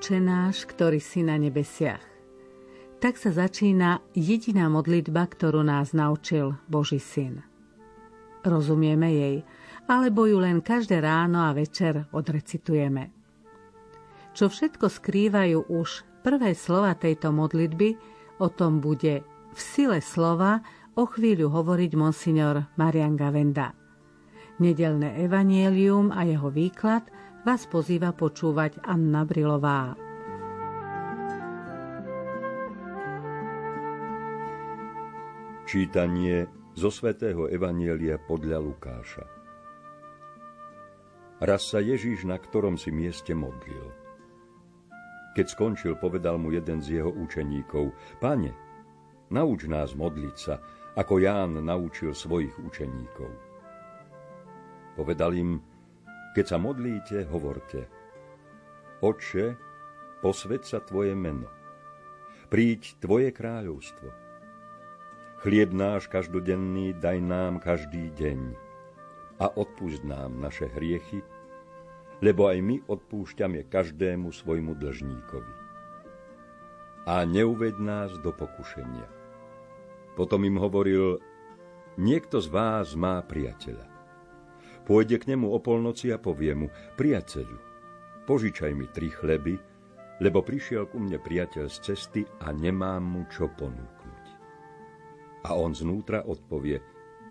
Oče náš, ktorý si na nebesiach. Tak sa začína jediná modlitba, ktorú nás naučil Boží syn. Rozumieme jej, alebo ju len každé ráno a večer odrecitujeme. Čo všetko skrývajú už prvé slova tejto modlitby, o tom bude v sile slova o chvíľu hovoriť monsignor Marian Gavenda. Nedelné evanielium a jeho výklad – vás pozýva počúvať Anna Brilová. Čítanie zo svätého Evanielia podľa Lukáša. Raz sa Ježíš na ktorom si mieste modlil. Keď skončil, povedal mu jeden z jeho učeníkov, Pane, nauč nás modliť sa, ako Ján naučil svojich učeníkov. Povedal im, keď sa modlíte, hovorte Oče, posved sa Tvoje meno. Príď Tvoje kráľovstvo. Chlieb náš každodenný daj nám každý deň a odpúšť nám naše hriechy, lebo aj my odpúšťame každému svojmu dlžníkovi. A neuved nás do pokušenia. Potom im hovoril, niekto z vás má priateľa. Pôjde k nemu o polnoci a povie mu, priateľu, požičaj mi tri chleby, lebo prišiel ku mne priateľ z cesty a nemám mu čo ponúknuť. A on znútra odpovie,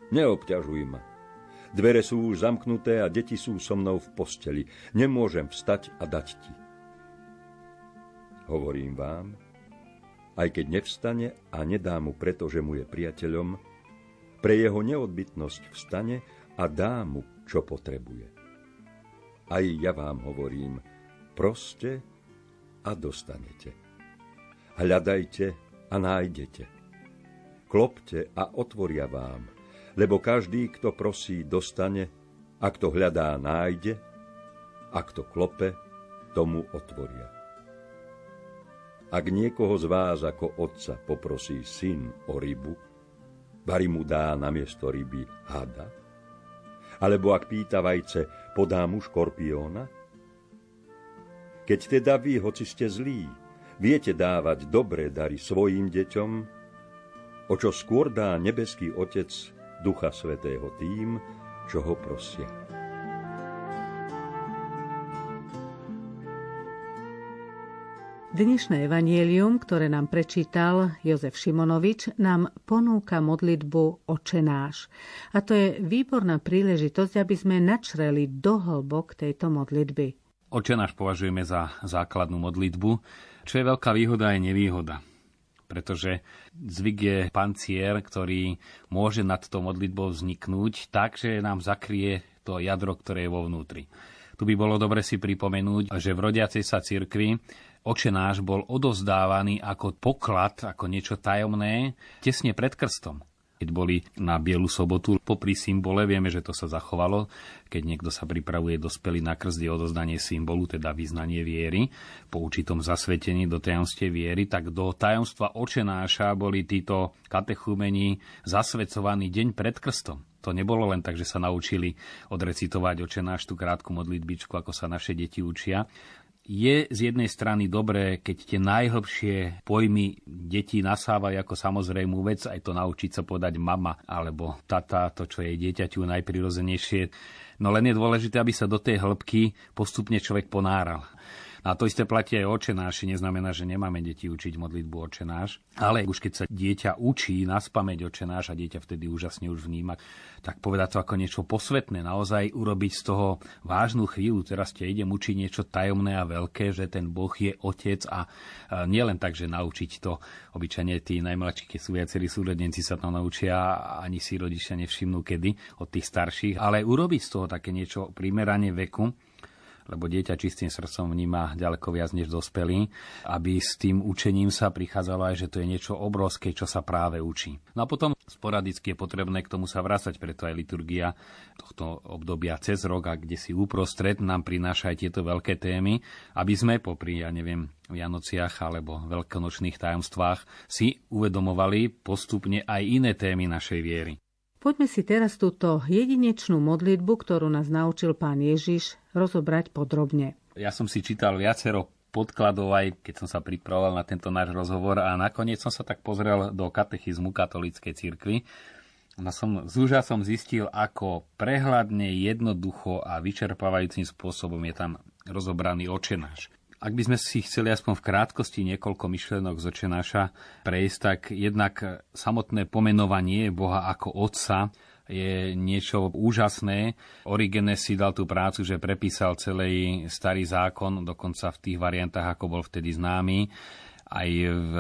neobťažuj ma. Dvere sú už zamknuté a deti sú so mnou v posteli. Nemôžem vstať a dať ti. Hovorím vám, aj keď nevstane a nedá mu, pretože mu je priateľom, pre jeho neodbytnosť vstane a dá mu čo potrebuje. Aj ja vám hovorím, proste a dostanete. Hľadajte a nájdete. Klopte a otvoria vám, lebo každý, kto prosí, dostane, a kto hľadá, nájde, a kto klope, tomu otvoria. Ak niekoho z vás ako otca poprosí syn o rybu, bari mu dá namiesto ryby hada, alebo ak pýta vajce, podá mu škorpióna? Keď teda vy, hoci ste zlí, viete dávať dobré dary svojim deťom, o čo skôr dá nebeský Otec Ducha Svetého tým, čo ho prosia. Dnešné evanielium, ktoré nám prečítal Jozef Šimonovič, nám ponúka modlitbu Oče. A to je výborná príležitosť, aby sme načreli do hlbok tejto modlitby. Oče náš považujeme za základnú modlitbu, čo je veľká výhoda aj nevýhoda. Pretože zvyk je pancier, ktorý môže nad tou modlitbou vzniknúť tak, že nám zakrie to jadro, ktoré je vo vnútri. Tu by bolo dobre si pripomenúť, že v rodiacej sa cirkvi Oče náš bol odozdávaný ako poklad, ako niečo tajomné, tesne pred krstom. Keď boli na Bielu sobotu, popri symbole, vieme, že to sa zachovalo, keď niekto sa pripravuje dospelý na krst, je odozdanie symbolu, teda vyznanie viery, po určitom zasvetení do tajomstie viery, tak do tajomstva očenáša boli títo katechumeni zasvedcovaní deň pred krstom. To nebolo len tak, že sa naučili odrecitovať očenáš tú krátku modlitbičku, ako sa naše deti učia, je z jednej strany dobré, keď tie najhlbšie pojmy detí nasávajú ako samozrejmú vec, aj to naučiť sa povedať mama alebo tata, to, čo je dieťaťu najprirozenejšie. No len je dôležité, aby sa do tej hĺbky postupne človek ponáral. A to isté platí aj očenáši, neznamená, že nemáme deti učiť modlitbu očenáš, ale už keď sa dieťa učí na spameť očenáš a dieťa vtedy úžasne už vníma, tak povedať to ako niečo posvetné, naozaj urobiť z toho vážnu chvíľu, teraz te idem učiť niečo tajomné a veľké, že ten Boh je otec a nielen tak, že naučiť to, obyčajne tí najmladší, keď sú viacerí súrodenci sa to naučia, ani si rodičia nevšimnú kedy od tých starších, ale urobiť z toho také niečo primerane veku, lebo dieťa čistým srdcom vníma ďaleko viac než dospelý, aby s tým učením sa prichádzalo aj, že to je niečo obrovské, čo sa práve učí. No a potom sporadicky je potrebné k tomu sa vrácať, preto aj liturgia tohto obdobia cez rok a kde si uprostred nám prináša aj tieto veľké témy, aby sme popri, ja neviem, Vianociach alebo veľkonočných tajomstvách si uvedomovali postupne aj iné témy našej viery. Poďme si teraz túto jedinečnú modlitbu, ktorú nás naučil pán Ježiš, rozobrať podrobne. Ja som si čítal viacero podkladov aj keď som sa pripravoval na tento náš rozhovor a nakoniec som sa tak pozrel do katechizmu katolíckej cirkvi. No som s úžasom zistil, ako prehľadne, jednoducho a vyčerpávajúcim spôsobom je tam rozobraný očenáš. Ak by sme si chceli aspoň v krátkosti niekoľko myšlenok z očenáša prejsť, tak jednak samotné pomenovanie Boha ako Otca je niečo úžasné. Origenes si dal tú prácu, že prepísal celý starý zákon, dokonca v tých variantách, ako bol vtedy známy aj v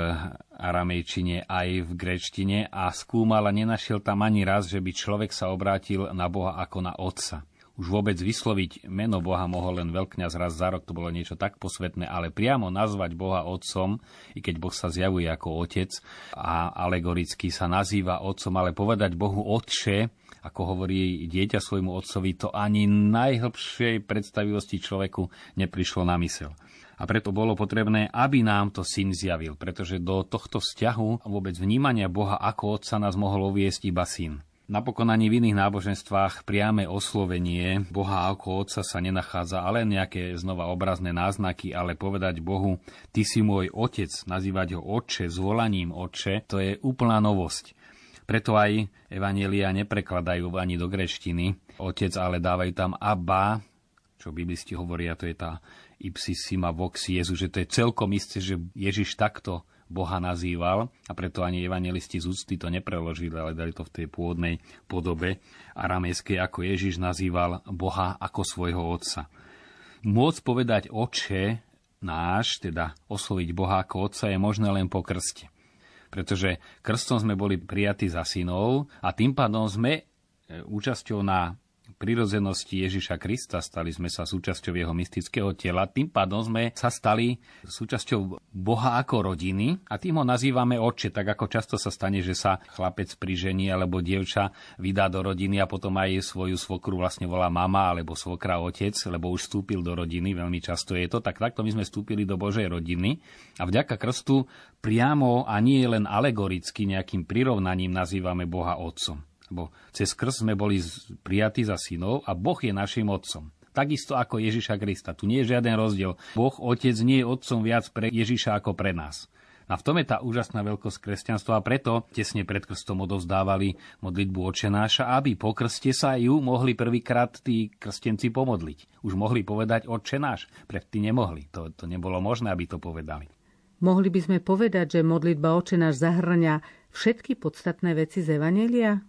aramejčine, aj v grečtine a skúmal a nenašiel tam ani raz, že by človek sa obrátil na Boha ako na Otca. Už vôbec vysloviť meno Boha mohol len veľkňaz raz za rok, to bolo niečo tak posvetné, ale priamo nazvať Boha Otcom, i keď Boh sa zjavuje ako Otec a alegoricky sa nazýva Otcom, ale povedať Bohu Otče, ako hovorí dieťa svojmu otcovi, to ani najhlbšej predstavivosti človeku neprišlo na mysel. A preto bolo potrebné, aby nám to syn zjavil, pretože do tohto vzťahu a vôbec vnímania Boha ako otca nás mohol uviesť iba syn. Napokon ani v iných náboženstvách priame oslovenie Boha ako Otca sa nenachádza, ale nejaké znova obrazné náznaky, ale povedať Bohu, Ty si môj Otec, nazývať ho Otče, s volaním Otče, to je úplná novosť. Preto aj Evanielia neprekladajú ani do greštiny otec, ale dávajú tam Abba, čo biblisti hovoria, to je tá ipsissima vox Jezu, že to je celkom isté, že Ježiš takto Boha nazýval a preto ani evangelisti z úcty to nepreložili, ale dali to v tej pôvodnej podobe aramejskej, ako Ježiš nazýval Boha ako svojho otca. Môcť povedať oče náš, teda osloviť Boha ako otca, je možné len po krste pretože krstom sme boli prijatí za synov a tým pádom sme e, účasťou na prirodzenosti Ježiša Krista, stali sme sa súčasťou jeho mystického tela, tým pádom sme sa stali súčasťou Boha ako rodiny a tým ho nazývame oče, tak ako často sa stane, že sa chlapec prižení alebo dievča vydá do rodiny a potom aj svoju svokru vlastne volá mama alebo svokra otec, lebo už vstúpil do rodiny, veľmi často je to, tak takto my sme vstúpili do Božej rodiny a vďaka krstu priamo a nie len alegoricky nejakým prirovnaním nazývame Boha otcom. Lebo cez krst sme boli prijatí za synov a Boh je našim otcom. Takisto ako Ježiša Krista. Tu nie je žiaden rozdiel. Boh, Otec, nie je otcom viac pre Ježiša ako pre nás. A v tom je tá úžasná veľkosť kresťanstva a preto tesne pred krstom odovzdávali modlitbu očenáša, aby po krste sa ju mohli prvýkrát tí krstenci pomodliť. Už mohli povedať očenáš, predtým nemohli. To, to nebolo možné, aby to povedali. Mohli by sme povedať, že modlitba očenáš zahrňa všetky podstatné veci z Evanelia?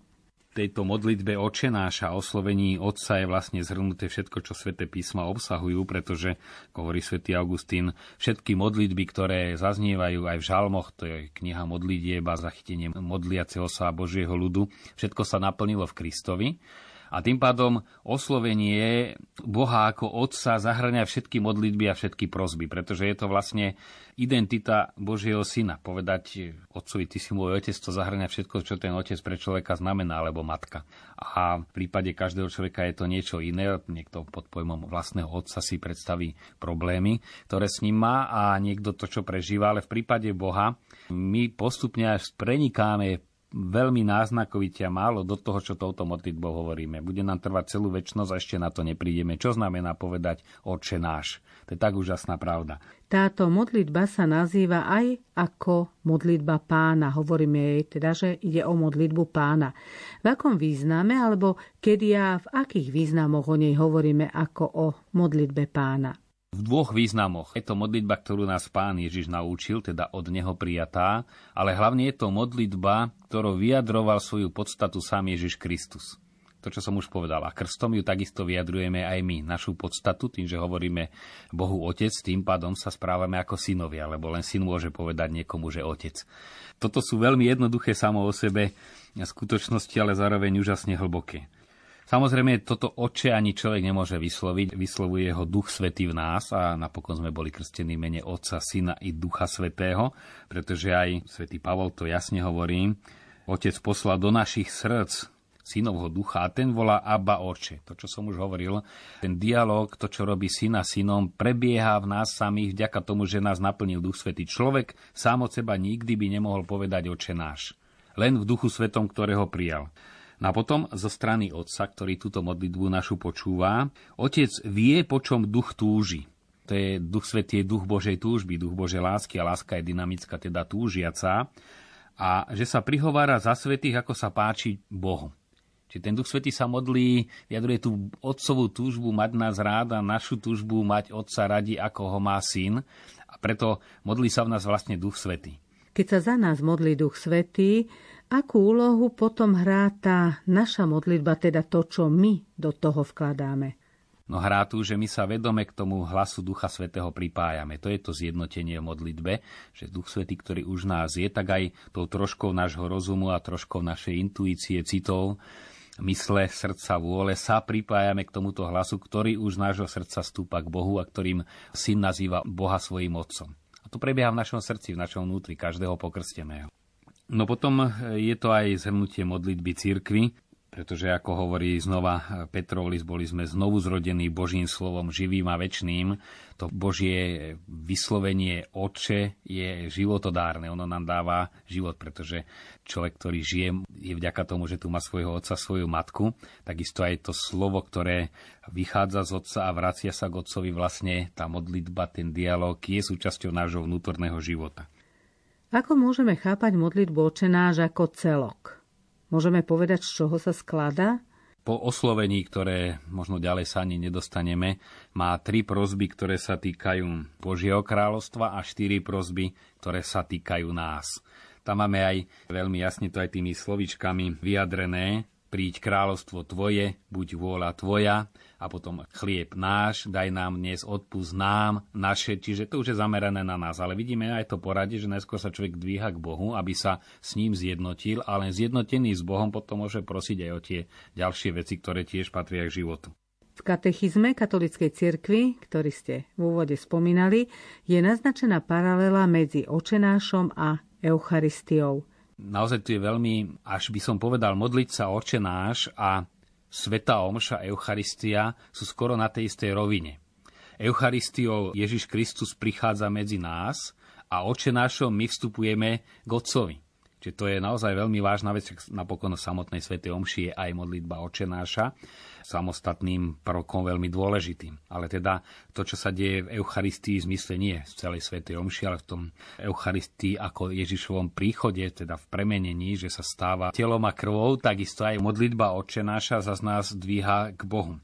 Tejto modlitbe očenáša oslovení Otca je vlastne zhrnuté všetko, čo sväté písma obsahujú, pretože, hovorí svätý Augustín, všetky modlitby, ktoré zaznievajú aj v žalmoch, to je kniha modlitieb zachytenie modliaceho sa Božieho ľudu, všetko sa naplnilo v Kristovi. A tým pádom oslovenie Boha ako Otca zahrania všetky modlitby a všetky prozby, pretože je to vlastne identita Božieho Syna. Povedať Otcovi, ty si môj otec, to zahrania všetko, čo ten otec pre človeka znamená, alebo matka. A v prípade každého človeka je to niečo iné. Niekto pod pojmom vlastného otca si predstaví problémy, ktoré s ním má a niekto to, čo prežíva. Ale v prípade Boha my postupne až prenikáme veľmi náznakovite a málo do toho, čo touto modlitbou hovoríme. Bude nám trvať celú väčšnosť a ešte na to neprídeme. Čo znamená povedať Oče náš? To je tak úžasná pravda. Táto modlitba sa nazýva aj ako modlitba pána. Hovoríme jej teda, že ide o modlitbu pána. V akom význame alebo kedy a v akých významoch o nej hovoríme ako o modlitbe pána? V dvoch významoch. Je to modlitba, ktorú nás pán Ježiš naučil, teda od neho prijatá, ale hlavne je to modlitba, ktorou vyjadroval svoju podstatu sám Ježiš Kristus. To, čo som už povedal. A krstom ju takisto vyjadrujeme aj my, našu podstatu, tým, že hovoríme Bohu Otec, tým pádom sa správame ako synovia, lebo len syn môže povedať niekomu, že Otec. Toto sú veľmi jednoduché samo o sebe skutočnosti, ale zároveň úžasne hlboké. Samozrejme, toto oče ani človek nemôže vysloviť. Vyslovuje ho Duch Svetý v nás a napokon sme boli krstení mene Otca, Syna i Ducha Svetého, pretože aj Svetý Pavol to jasne hovorí. Otec poslal do našich srdc synovho ducha a ten volá Abba Oče. To, čo som už hovoril, ten dialog, to, čo robí syna synom, prebieha v nás samých vďaka tomu, že nás naplnil Duch Svetý. Človek sám od seba nikdy by nemohol povedať Oče náš. Len v Duchu Svetom, ktorého prijal. A potom zo strany otca, ktorý túto modlitbu našu počúva, otec vie, po čom duch túži. To je Duch Svetý je duch Božej túžby, duch Božej lásky a láska je dynamická, teda túžiaca. A že sa prihovára za svetých, ako sa páči Bohu. Čiže ten Duch Svetý sa modlí, vyjadruje tú otcovú túžbu mať nás rád a našu túžbu mať otca radi, ako ho má syn. A preto modlí sa v nás vlastne Duch Svetý. Keď sa za nás modlí Duch Svetý, akú úlohu potom hrá tá naša modlitba, teda to, čo my do toho vkladáme? No hrá tu, že my sa vedome k tomu hlasu Ducha Svetého pripájame. To je to zjednotenie v modlitbe, že Duch Svetý, ktorý už nás je, tak aj tou troškou nášho rozumu a troškou našej intuície, citov, mysle, srdca, vôle sa pripájame k tomuto hlasu, ktorý už z nášho srdca stúpa k Bohu a ktorým syn nazýva Boha svojim otcom. A to prebieha v našom srdci, v našom vnútri, každého pokrsteného. No potom je to aj zhrnutie modlitby církvy, pretože ako hovorí znova Petrov list, boli sme znovu zrodení Božím slovom živým a väčným. To Božie vyslovenie oče je životodárne. Ono nám dáva život, pretože človek, ktorý žije, je vďaka tomu, že tu má svojho otca, svoju matku. Takisto aj to slovo, ktoré vychádza z otca a vracia sa k otcovi, vlastne tá modlitba, ten dialog je súčasťou nášho vnútorného života. Ako môžeme chápať modlitbu očenáš ako celok? Môžeme povedať, z čoho sa skladá? Po oslovení, ktoré možno ďalej sa ani nedostaneme, má tri prozby, ktoré sa týkajú Božieho kráľovstva a štyri prozby, ktoré sa týkajú nás. Tam máme aj veľmi jasne to aj tými slovičkami vyjadrené, príď kráľovstvo tvoje, buď vôľa tvoja a potom chlieb náš, daj nám dnes odpust nám, naše, čiže to už je zamerané na nás. Ale vidíme aj to poradie, že najskôr sa človek dvíha k Bohu, aby sa s ním zjednotil, ale zjednotený s Bohom potom môže prosiť aj o tie ďalšie veci, ktoré tiež patria k životu. V katechizme katolíckej cirkvi, ktorý ste v úvode spomínali, je naznačená paralela medzi očenášom a Eucharistiou naozaj tu je veľmi, až by som povedal, modliť sa oče náš a Sveta Omša Eucharistia sú skoro na tej istej rovine. Eucharistiou Ježiš Kristus prichádza medzi nás a oče nášom my vstupujeme k Otcovi. Čiže to je naozaj veľmi vážna vec, napokon v samotnej Svetej Omši je aj modlitba očenáša, samostatným prvkom veľmi dôležitým. Ale teda to, čo sa deje v Eucharistii, v zmysle nie v celej Svetej Omši, ale v tom Eucharistii ako Ježišovom príchode, teda v premenení, že sa stáva telom a krvou, takisto aj modlitba očenáša za nás dvíha k Bohu.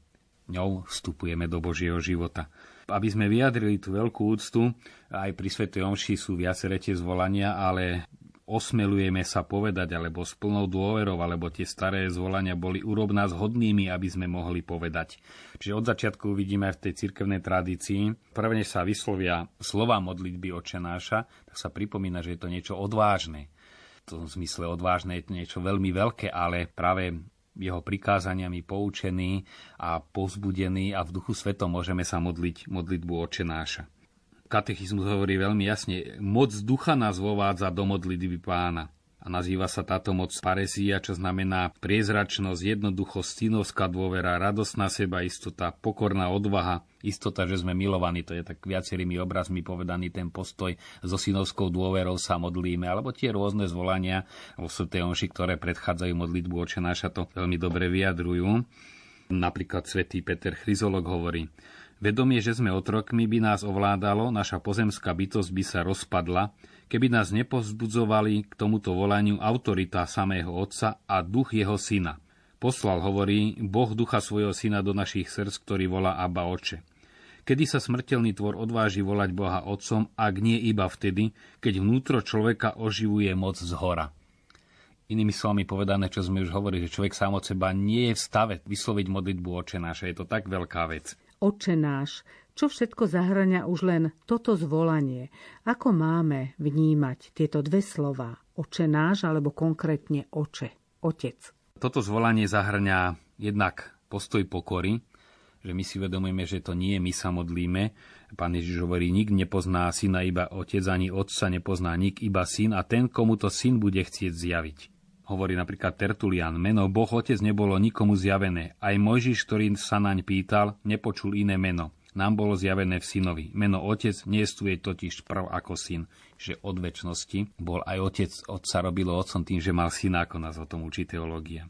Ňou vstupujeme do Božieho života aby sme vyjadrili tú veľkú úctu, aj pri Svetej Omši sú viaceré tie zvolania, ale osmelujeme sa povedať, alebo s plnou dôverou, alebo tie staré zvolania boli urob nás aby sme mohli povedať. Čiže od začiatku vidíme v tej cirkevnej tradícii, prvne sa vyslovia slova modlitby očenáša, tak sa pripomína, že je to niečo odvážne. V tom zmysle odvážne je to niečo veľmi veľké, ale práve jeho prikázaniami poučený a povzbudený a v duchu svetom môžeme sa modliť modlitbu očenáša katechizmus hovorí veľmi jasne, moc ducha nás vovádza do modlitby pána. A nazýva sa táto moc paresia, čo znamená priezračnosť, jednoduchosť, synovská dôvera, radosná seba istota, pokorná odvaha, istota, že sme milovaní. To je tak viacerými obrazmi povedaný ten postoj. So synovskou dôverou sa modlíme, alebo tie rôzne zvolania vo Svetej Omši, ktoré predchádzajú modlitbu očenáša, to veľmi dobre vyjadrujú. Napríklad svätý Peter Chryzolog hovorí, Vedomie, že sme otrokmi, by nás ovládalo, naša pozemská bytosť by sa rozpadla, keby nás nepozbudzovali k tomuto volaniu autorita samého Otca a duch jeho syna. Poslal, hovorí, Boh ducha svojho syna do našich srdc, ktorý volá Abba Oče. Kedy sa smrteľný tvor odváži volať Boha Otcom, ak nie iba vtedy, keď vnútro človeka oživuje moc z hora. Inými slovami povedané, čo sme už hovorili, že človek sám od seba nie je v stave vysloviť modlitbu oče náša. Je to tak veľká vec. Oče náš, čo všetko zahrania už len toto zvolanie? Ako máme vnímať tieto dve slova? Oče náš alebo konkrétne oče, otec? Toto zvolanie zahrňa jednak postoj pokory, že my si uvedomujeme, že to nie my sa modlíme. Pán Ježiš hovorí, nik nepozná syna iba otec, ani otca nepozná nik iba syn a ten, komu to syn bude chcieť zjaviť hovorí napríklad Tertulian, meno Boh Otec nebolo nikomu zjavené. Aj Mojžiš, ktorý sa naň pýtal, nepočul iné meno. Nám bolo zjavené v synovi. Meno Otec niestuje totiž prv ako syn, že od väčšnosti bol aj Otec, Otca robilo Otcom tým, že mal syna, ako nás o tom učí teológia.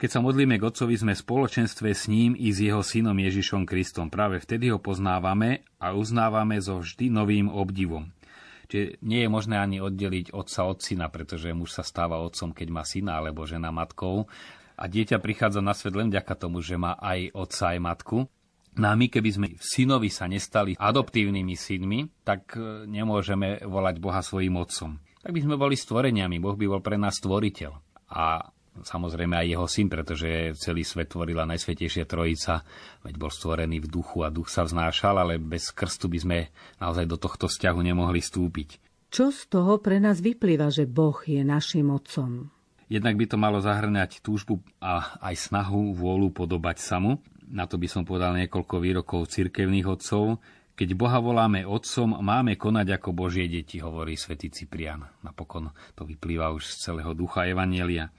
Keď sa modlíme k Otcovi, sme v spoločenstve s ním i s jeho synom Ježišom Kristom. Práve vtedy ho poznávame a uznávame so vždy novým obdivom. Čiže nie je možné ani oddeliť otca od syna, pretože muž sa stáva otcom, keď má syna, alebo žena matkou. A dieťa prichádza na svet len vďaka tomu, že má aj otca, aj matku. No a my, keby sme synovi sa nestali adoptívnymi synmi, tak e, nemôžeme volať Boha svojim otcom. Tak by sme boli stvoreniami, Boh by bol pre nás stvoriteľ. A samozrejme aj jeho syn, pretože celý svet tvorila Najsvetejšia Trojica, veď bol stvorený v duchu a duch sa vznášal, ale bez krstu by sme naozaj do tohto vzťahu nemohli stúpiť. Čo z toho pre nás vyplýva, že Boh je našim otcom? Jednak by to malo zahrňať túžbu a aj snahu, vôľu podobať sa mu. Na to by som povedal niekoľko výrokov cirkevných otcov. Keď Boha voláme otcom, máme konať ako Božie deti, hovorí svätý Ciprian. Napokon to vyplýva už z celého ducha Evanielia.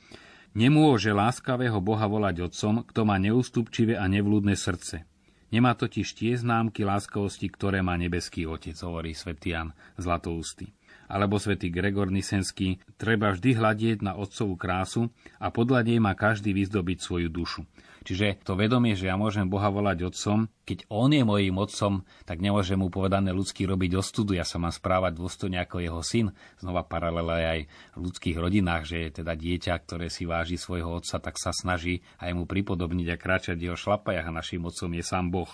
Nemôže láskavého Boha volať otcom, kto má neústupčivé a nevlúdne srdce. Nemá totiž tie známky láskavosti, ktoré má nebeský otec, hovorí svätý Jan Zlatoústy. Alebo svätý Gregor Nisenský, treba vždy hľadieť na otcovú krásu a podľa nej má každý vyzdobiť svoju dušu. Čiže to vedomie, že ja môžem Boha volať otcom, keď on je mojím otcom, tak nemôžem mu povedané ľudský robiť ostudu. Ja sa mám správať dôstojne ako jeho syn. Znova paralela aj v ľudských rodinách, že je teda dieťa, ktoré si váži svojho otca, tak sa snaží aj mu pripodobniť a kráčať jeho šlapajach a našim otcom je sám Boh.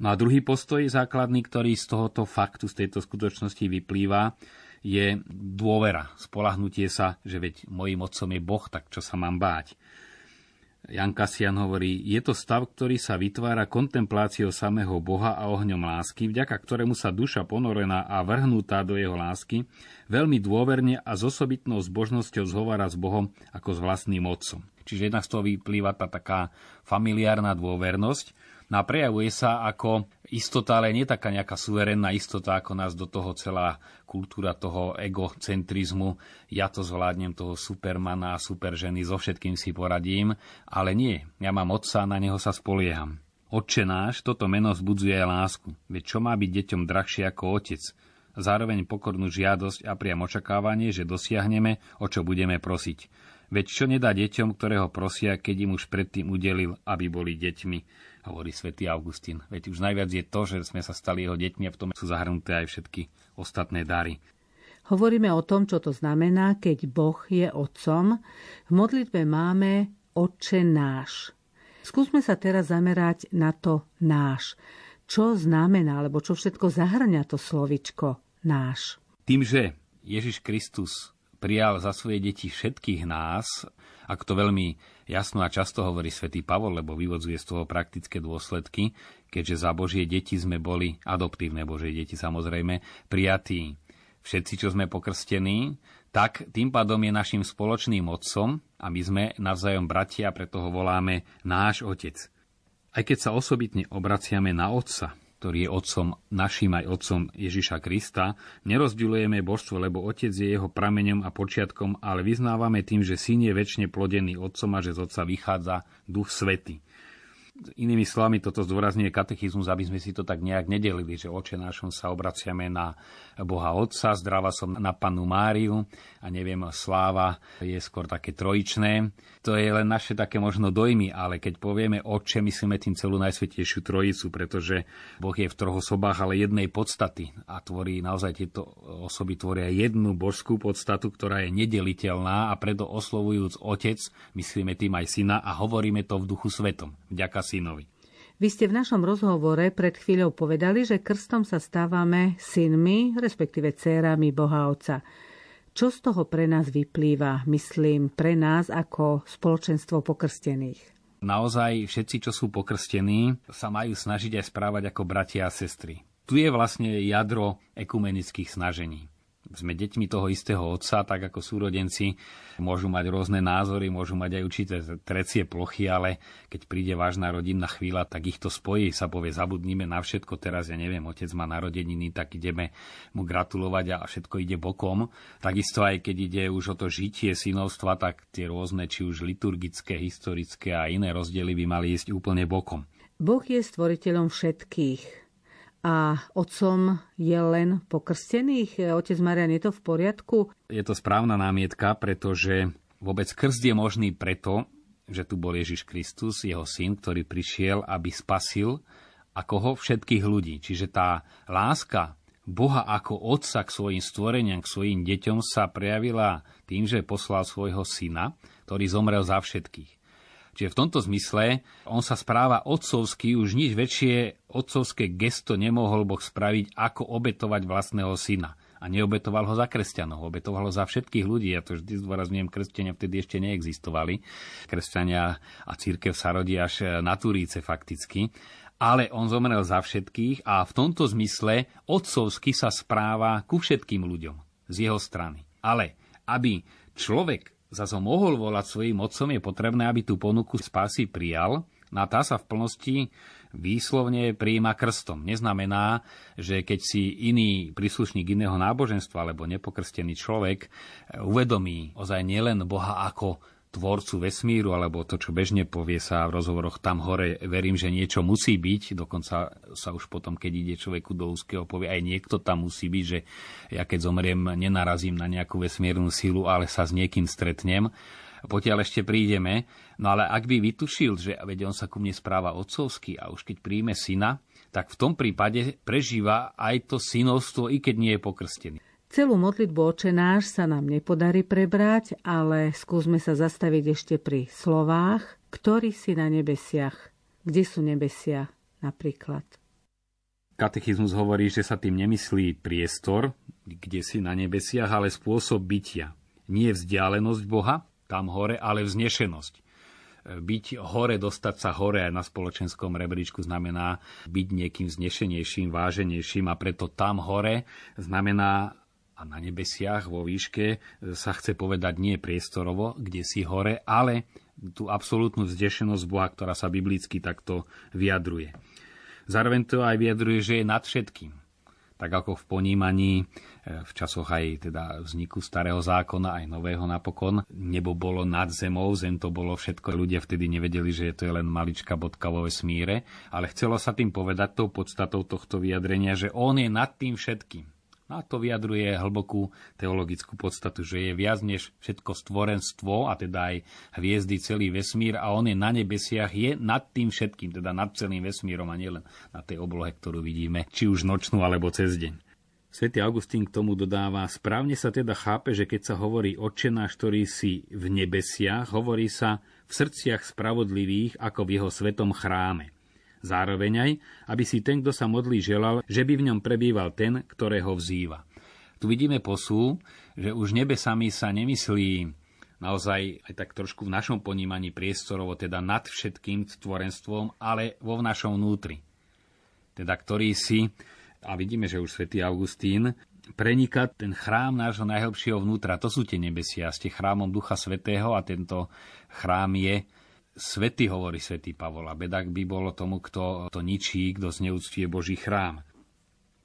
No a druhý postoj základný, ktorý z tohoto faktu, z tejto skutočnosti vyplýva, je dôvera, spolahnutie sa, že veď mojim otcom je Boh, tak čo sa mám báť. Jan Kasian hovorí, je to stav, ktorý sa vytvára kontempláciou samého Boha a ohňom lásky, vďaka ktorému sa duša ponorená a vrhnutá do jeho lásky veľmi dôverne a s osobitnou zbožnosťou zhovára s Bohom ako s vlastným otcom. Čiže jednak z toho vyplýva tá taká familiárna dôvernosť, No a prejavuje sa ako istota, ale nie taká nejaká suverénna istota, ako nás do toho celá kultúra toho egocentrizmu. Ja to zvládnem, toho supermana a superženy, so všetkým si poradím. Ale nie, ja mám otca, na neho sa spolieham. Otče náš, toto meno vzbudzuje aj lásku. Veď čo má byť deťom drahšie ako otec? Zároveň pokornú žiadosť a priam očakávanie, že dosiahneme, o čo budeme prosiť. Veď čo nedá deťom, ktorého prosia, keď im už predtým udelil, aby boli deťmi hovorí svätý Augustín. Veď už najviac je to, že sme sa stali jeho deťmi a v tom sú zahrnuté aj všetky ostatné dary. Hovoríme o tom, čo to znamená, keď Boh je Otcom. V modlitbe máme Otče náš. Skúsme sa teraz zamerať na to náš. Čo znamená, alebo čo všetko zahrňa to slovičko náš? Tým, že Ježiš Kristus prijal za svoje deti všetkých nás, ak to veľmi jasno a často hovorí svätý Pavol, lebo vyvodzuje z toho praktické dôsledky, keďže za Božie deti sme boli, adoptívne Božie deti samozrejme, prijatí všetci, čo sme pokrstení, tak tým pádom je našim spoločným otcom a my sme navzájom bratia, preto ho voláme náš otec. Aj keď sa osobitne obraciame na otca, ktorý je otcom našim aj otcom Ježiša Krista, nerozdiľujeme božstvo, lebo otec je jeho prameňom a počiatkom, ale vyznávame tým, že syn je väčšine plodený otcom a že z otca vychádza duch svety. Inými slovami, toto zdôrazňuje katechizmus, aby sme si to tak nejak nedelili, že oče našom sa obraciame na Boha Otca, zdravá som na Panu Máriu a neviem, sláva je skôr také trojičné. To je len naše také možno dojmy, ale keď povieme oče, myslíme tým celú Najsvetejšiu Trojicu, pretože Boh je v troch osobách, ale jednej podstaty a tvorí naozaj tieto osoby tvoria jednu božskú podstatu, ktorá je nedeliteľná a preto oslovujúc Otec, myslíme tým aj Syna a hovoríme to v duchu svetom. Vďaka synovi. Vy ste v našom rozhovore pred chvíľou povedali, že krstom sa stávame synmi, respektíve dcérami Boha Otca. Čo z toho pre nás vyplýva, myslím, pre nás ako spoločenstvo pokrstených? Naozaj všetci, čo sú pokrstení, sa majú snažiť aj správať ako bratia a sestry. Tu je vlastne jadro ekumenických snažení sme deťmi toho istého otca, tak ako súrodenci môžu mať rôzne názory, môžu mať aj určité trecie plochy, ale keď príde vážna rodinná chvíľa, tak ich to spojí, sa povie, zabudníme na všetko, teraz ja neviem, otec má narodeniny, tak ideme mu gratulovať a všetko ide bokom. Takisto aj keď ide už o to žitie synovstva, tak tie rôzne, či už liturgické, historické a iné rozdiely by mali ísť úplne bokom. Boh je stvoriteľom všetkých a otcom je len pokrstených? Otec Marian, je to v poriadku? Je to správna námietka, pretože vôbec krst je možný preto, že tu bol Ježiš Kristus, jeho syn, ktorý prišiel, aby spasil a koho? Všetkých ľudí. Čiže tá láska Boha ako otca k svojim stvoreniam, k svojim deťom sa prejavila tým, že poslal svojho syna, ktorý zomrel za všetkých. Čiže v tomto zmysle on sa správa otcovsky, už nič väčšie otcovské gesto nemohol Boh spraviť, ako obetovať vlastného syna. A neobetoval ho za kresťanov, obetoval ho za všetkých ľudí. Ja to vždy zdôrazňujem, kresťania vtedy ešte neexistovali. Kresťania a církev sa rodí až na Turíce fakticky ale on zomrel za všetkých a v tomto zmysle otcovsky sa správa ku všetkým ľuďom z jeho strany. Ale aby človek zase mohol volať svojim otcom, je potrebné, aby tú ponuku spásy prijal. No a tá sa v plnosti výslovne prijíma krstom. Neznamená, že keď si iný príslušník iného náboženstva alebo nepokrstený človek uvedomí ozaj nielen Boha ako tvorcu vesmíru, alebo to, čo bežne povie sa v rozhovoroch tam hore, verím, že niečo musí byť, dokonca sa už potom, keď ide človeku do úzkeho, povie, aj niekto tam musí byť, že ja keď zomriem, nenarazím na nejakú vesmírnu sílu, ale sa s niekým stretnem. Potiaľ ešte prídeme. No ale ak by vytušil, že veď on sa ku mne správa otcovsky a už keď príjme syna, tak v tom prípade prežíva aj to synovstvo, i keď nie je pokrstený. Celú modlitbu očenáš sa nám nepodarí prebrať, ale skúsme sa zastaviť ešte pri slovách, ktorý si na nebesiach. Kde sú nebesia napríklad? Katechizmus hovorí, že sa tým nemyslí priestor, kde si na nebesiach, ale spôsob bytia. Nie vzdialenosť Boha, tam hore, ale vznešenosť byť hore, dostať sa hore aj na spoločenskom rebríčku znamená byť niekým znešenejším, váženejším a preto tam hore znamená a na nebesiach vo výške sa chce povedať nie priestorovo, kde si hore, ale tú absolútnu vzdešenosť Boha, ktorá sa biblicky takto vyjadruje. Zároveň to aj vyjadruje, že je nad všetkým. Tak ako v ponímaní e, v časoch aj teda vzniku starého zákona, aj nového napokon, nebo bolo nad zemou, zem to bolo všetko. Ľudia vtedy nevedeli, že to je len malička bodka vo vesmíre, ale chcelo sa tým povedať tou podstatou tohto vyjadrenia, že on je nad tým všetkým. A to vyjadruje hlbokú teologickú podstatu, že je viac než všetko stvorenstvo, a teda aj hviezdy, celý vesmír, a on je na nebesiach, je nad tým všetkým, teda nad celým vesmírom a nielen na tej oblohe, ktorú vidíme, či už nočnú alebo cez deň. Svetý Augustín k tomu dodáva, správne sa teda chápe, že keď sa hovorí očenáš, ktorý si v nebesiach, hovorí sa v srdciach spravodlivých ako v jeho svetom chráme. Zároveň aj, aby si ten, kto sa modlí, želal, že by v ňom prebýval ten, ktorého vzýva. Tu vidíme posú, že už nebesami sa nemyslí naozaj aj tak trošku v našom ponímaní priestorovo, teda nad všetkým stvorenstvom, ale vo v našom vnútri. Teda ktorý si, a vidíme, že už svätý Augustín, preniká ten chrám nášho najhlbšieho vnútra. To sú tie nebesia, ste chrámom Ducha Svetého a tento chrám je Svety, hovorí svätý Pavol, a bedak by bolo tomu, kto to ničí, kto zneúctuje Boží chrám.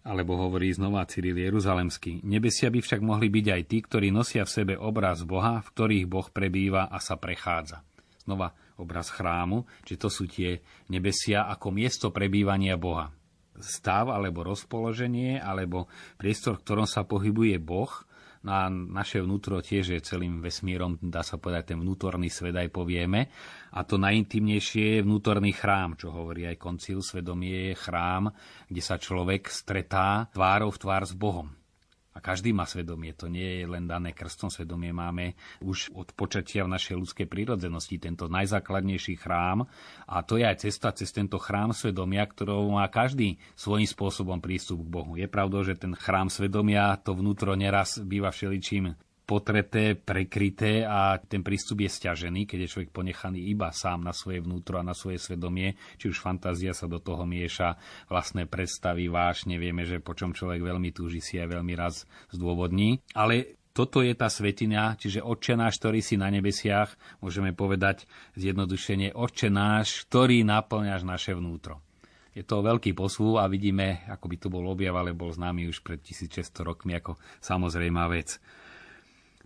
Alebo hovorí znova Cyril Jeruzalemský. Nebesia by však mohli byť aj tí, ktorí nosia v sebe obraz Boha, v ktorých Boh prebýva a sa prechádza. Znova obraz chrámu, či to sú tie nebesia ako miesto prebývania Boha. Stav alebo rozpoloženie, alebo priestor, v ktorom sa pohybuje Boh – No a naše vnútro tiež je celým vesmírom, dá sa povedať, ten vnútorný svet aj povieme. A to najintimnejšie je vnútorný chrám, čo hovorí aj koncil. Svedomie je chrám, kde sa človek stretá tvárou v tvár s Bohom. A každý má svedomie, to nie je len dané krstom, svedomie máme už od počatia v našej ľudskej prírodzenosti, tento najzákladnejší chrám. A to je aj cesta cez tento chrám svedomia, ktorou má každý svojím spôsobom prístup k Bohu. Je pravdou, že ten chrám svedomia, to vnútro neraz býva všeličím potreté, prekryté a ten prístup je stiažený, keď je človek ponechaný iba sám na svoje vnútro a na svoje svedomie, či už fantázia sa do toho mieša, vlastné predstavy, vášne, vieme, že po čom človek veľmi túži si aj veľmi raz zdôvodní. Ale toto je tá svetina, čiže Otče náš, ktorý si na nebesiach, môžeme povedať zjednodušene, Otče náš, ktorý naplňaš naše vnútro. Je to veľký posúv a vidíme, ako by to bol objav, ale bol známy už pred 1600 rokmi ako samozrejmá vec.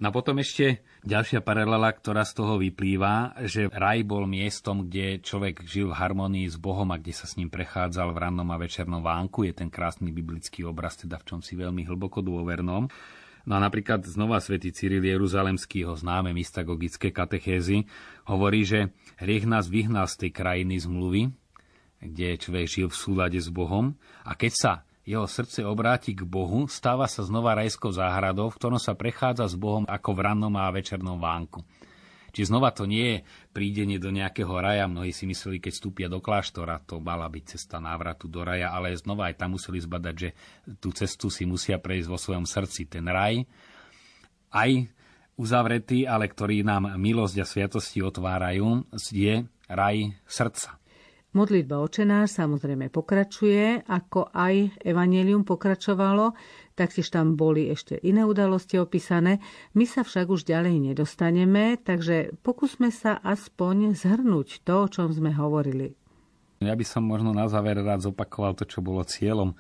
No a potom ešte ďalšia paralela, ktorá z toho vyplýva, že raj bol miestom, kde človek žil v harmonii s Bohom a kde sa s ním prechádzal v rannom a večernom vánku. Je ten krásny biblický obraz, teda v čom si veľmi hlboko dôvernom. No a napríklad znova svätý Cyril Jeruzalemský, ho známe mystagogické katechézy, hovorí, že hriech nás vyhnal z tej krajiny zmluvy, kde človek žil v súlade s Bohom a keď sa jeho srdce obráti k Bohu, stáva sa znova rajskou záhradou, v ktorom sa prechádza s Bohom ako v rannom a večernom vánku. Či znova to nie je prídenie do nejakého raja. Mnohí si mysleli, keď vstúpia do kláštora, to mala byť cesta návratu do raja, ale znova aj tam museli zbadať, že tú cestu si musia prejsť vo svojom srdci. Ten raj, aj uzavretý, ale ktorý nám milosť a sviatosti otvárajú, je raj srdca. Modlitba očenáš samozrejme pokračuje, ako aj Evangelium pokračovalo, taktiež tam boli ešte iné udalosti opísané. My sa však už ďalej nedostaneme, takže pokúsme sa aspoň zhrnúť to, o čom sme hovorili. Ja by som možno na záver rád zopakoval to, čo bolo cieľom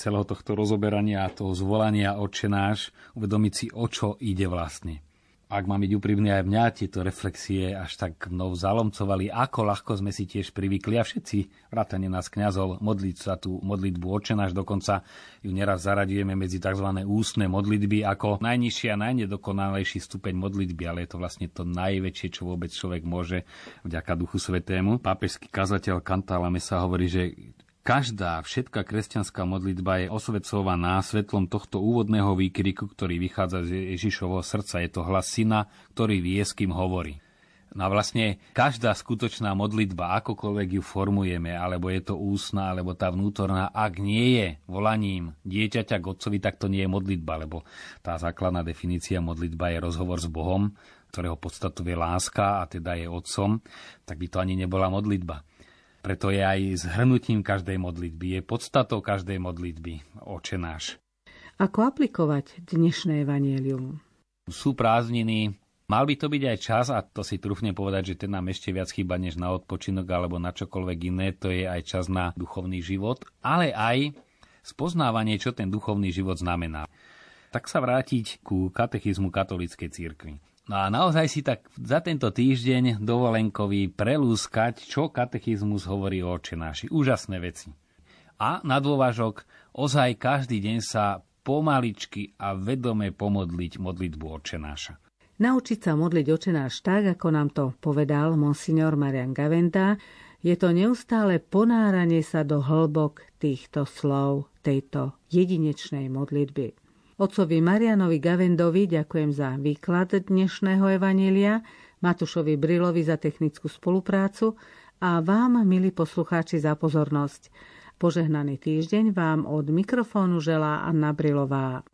celého tohto rozoberania a toho zvolania očenáš, uvedomiť si, o čo ide vlastne ak mám byť úprimný aj mňa, tieto reflexie až tak mnou zalomcovali, ako ľahko sme si tiež privykli a všetci, vrátane nás kňazov, modliť sa tú modlitbu očenáš, dokonca ju neraz zaradujeme medzi tzv. ústne modlitby ako najnižší a najnedokonalejší stupeň modlitby, ale je to vlastne to najväčšie, čo vôbec človek môže vďaka Duchu Svetému. Pápežský kazateľ Kantálame sa hovorí, že Každá, všetká kresťanská modlitba je osvecovaná svetlom tohto úvodného výkriku, ktorý vychádza z Ježišovho srdca. Je to hlas syna, ktorý vie, s kým hovorí. No a vlastne každá skutočná modlitba, akokoľvek ju formujeme, alebo je to ústna, alebo tá vnútorná, ak nie je volaním dieťaťa k otcovi, tak to nie je modlitba, lebo tá základná definícia modlitba je rozhovor s Bohom, ktorého podstatu je láska a teda je otcom, tak by to ani nebola modlitba. Preto je aj zhrnutím každej modlitby, je podstatou každej modlitby, oče náš. Ako aplikovať dnešné evanielium? Sú prázdniny, mal by to byť aj čas, a to si trúfne povedať, že ten nám ešte viac chýba než na odpočinok alebo na čokoľvek iné, to je aj čas na duchovný život, ale aj spoznávanie, čo ten duchovný život znamená. Tak sa vrátiť ku katechizmu katolíckej církvy. No a naozaj si tak za tento týždeň dovolenkový prelúskať, čo katechizmus hovorí o očenáši. Úžasné veci. A na dôvažok, ozaj každý deň sa pomaličky a vedome pomodliť modlitbu očenáša. Naučiť sa modliť očenáš tak, ako nám to povedal monsignor Marian Gaventa, je to neustále ponáranie sa do hĺbok týchto slov, tejto jedinečnej modlitby. Otcovi Marianovi Gavendovi ďakujem za výklad dnešného evanília, Matušovi Brilovi za technickú spoluprácu a vám, milí poslucháči, za pozornosť. Požehnaný týždeň vám od mikrofónu želá Anna Brilová.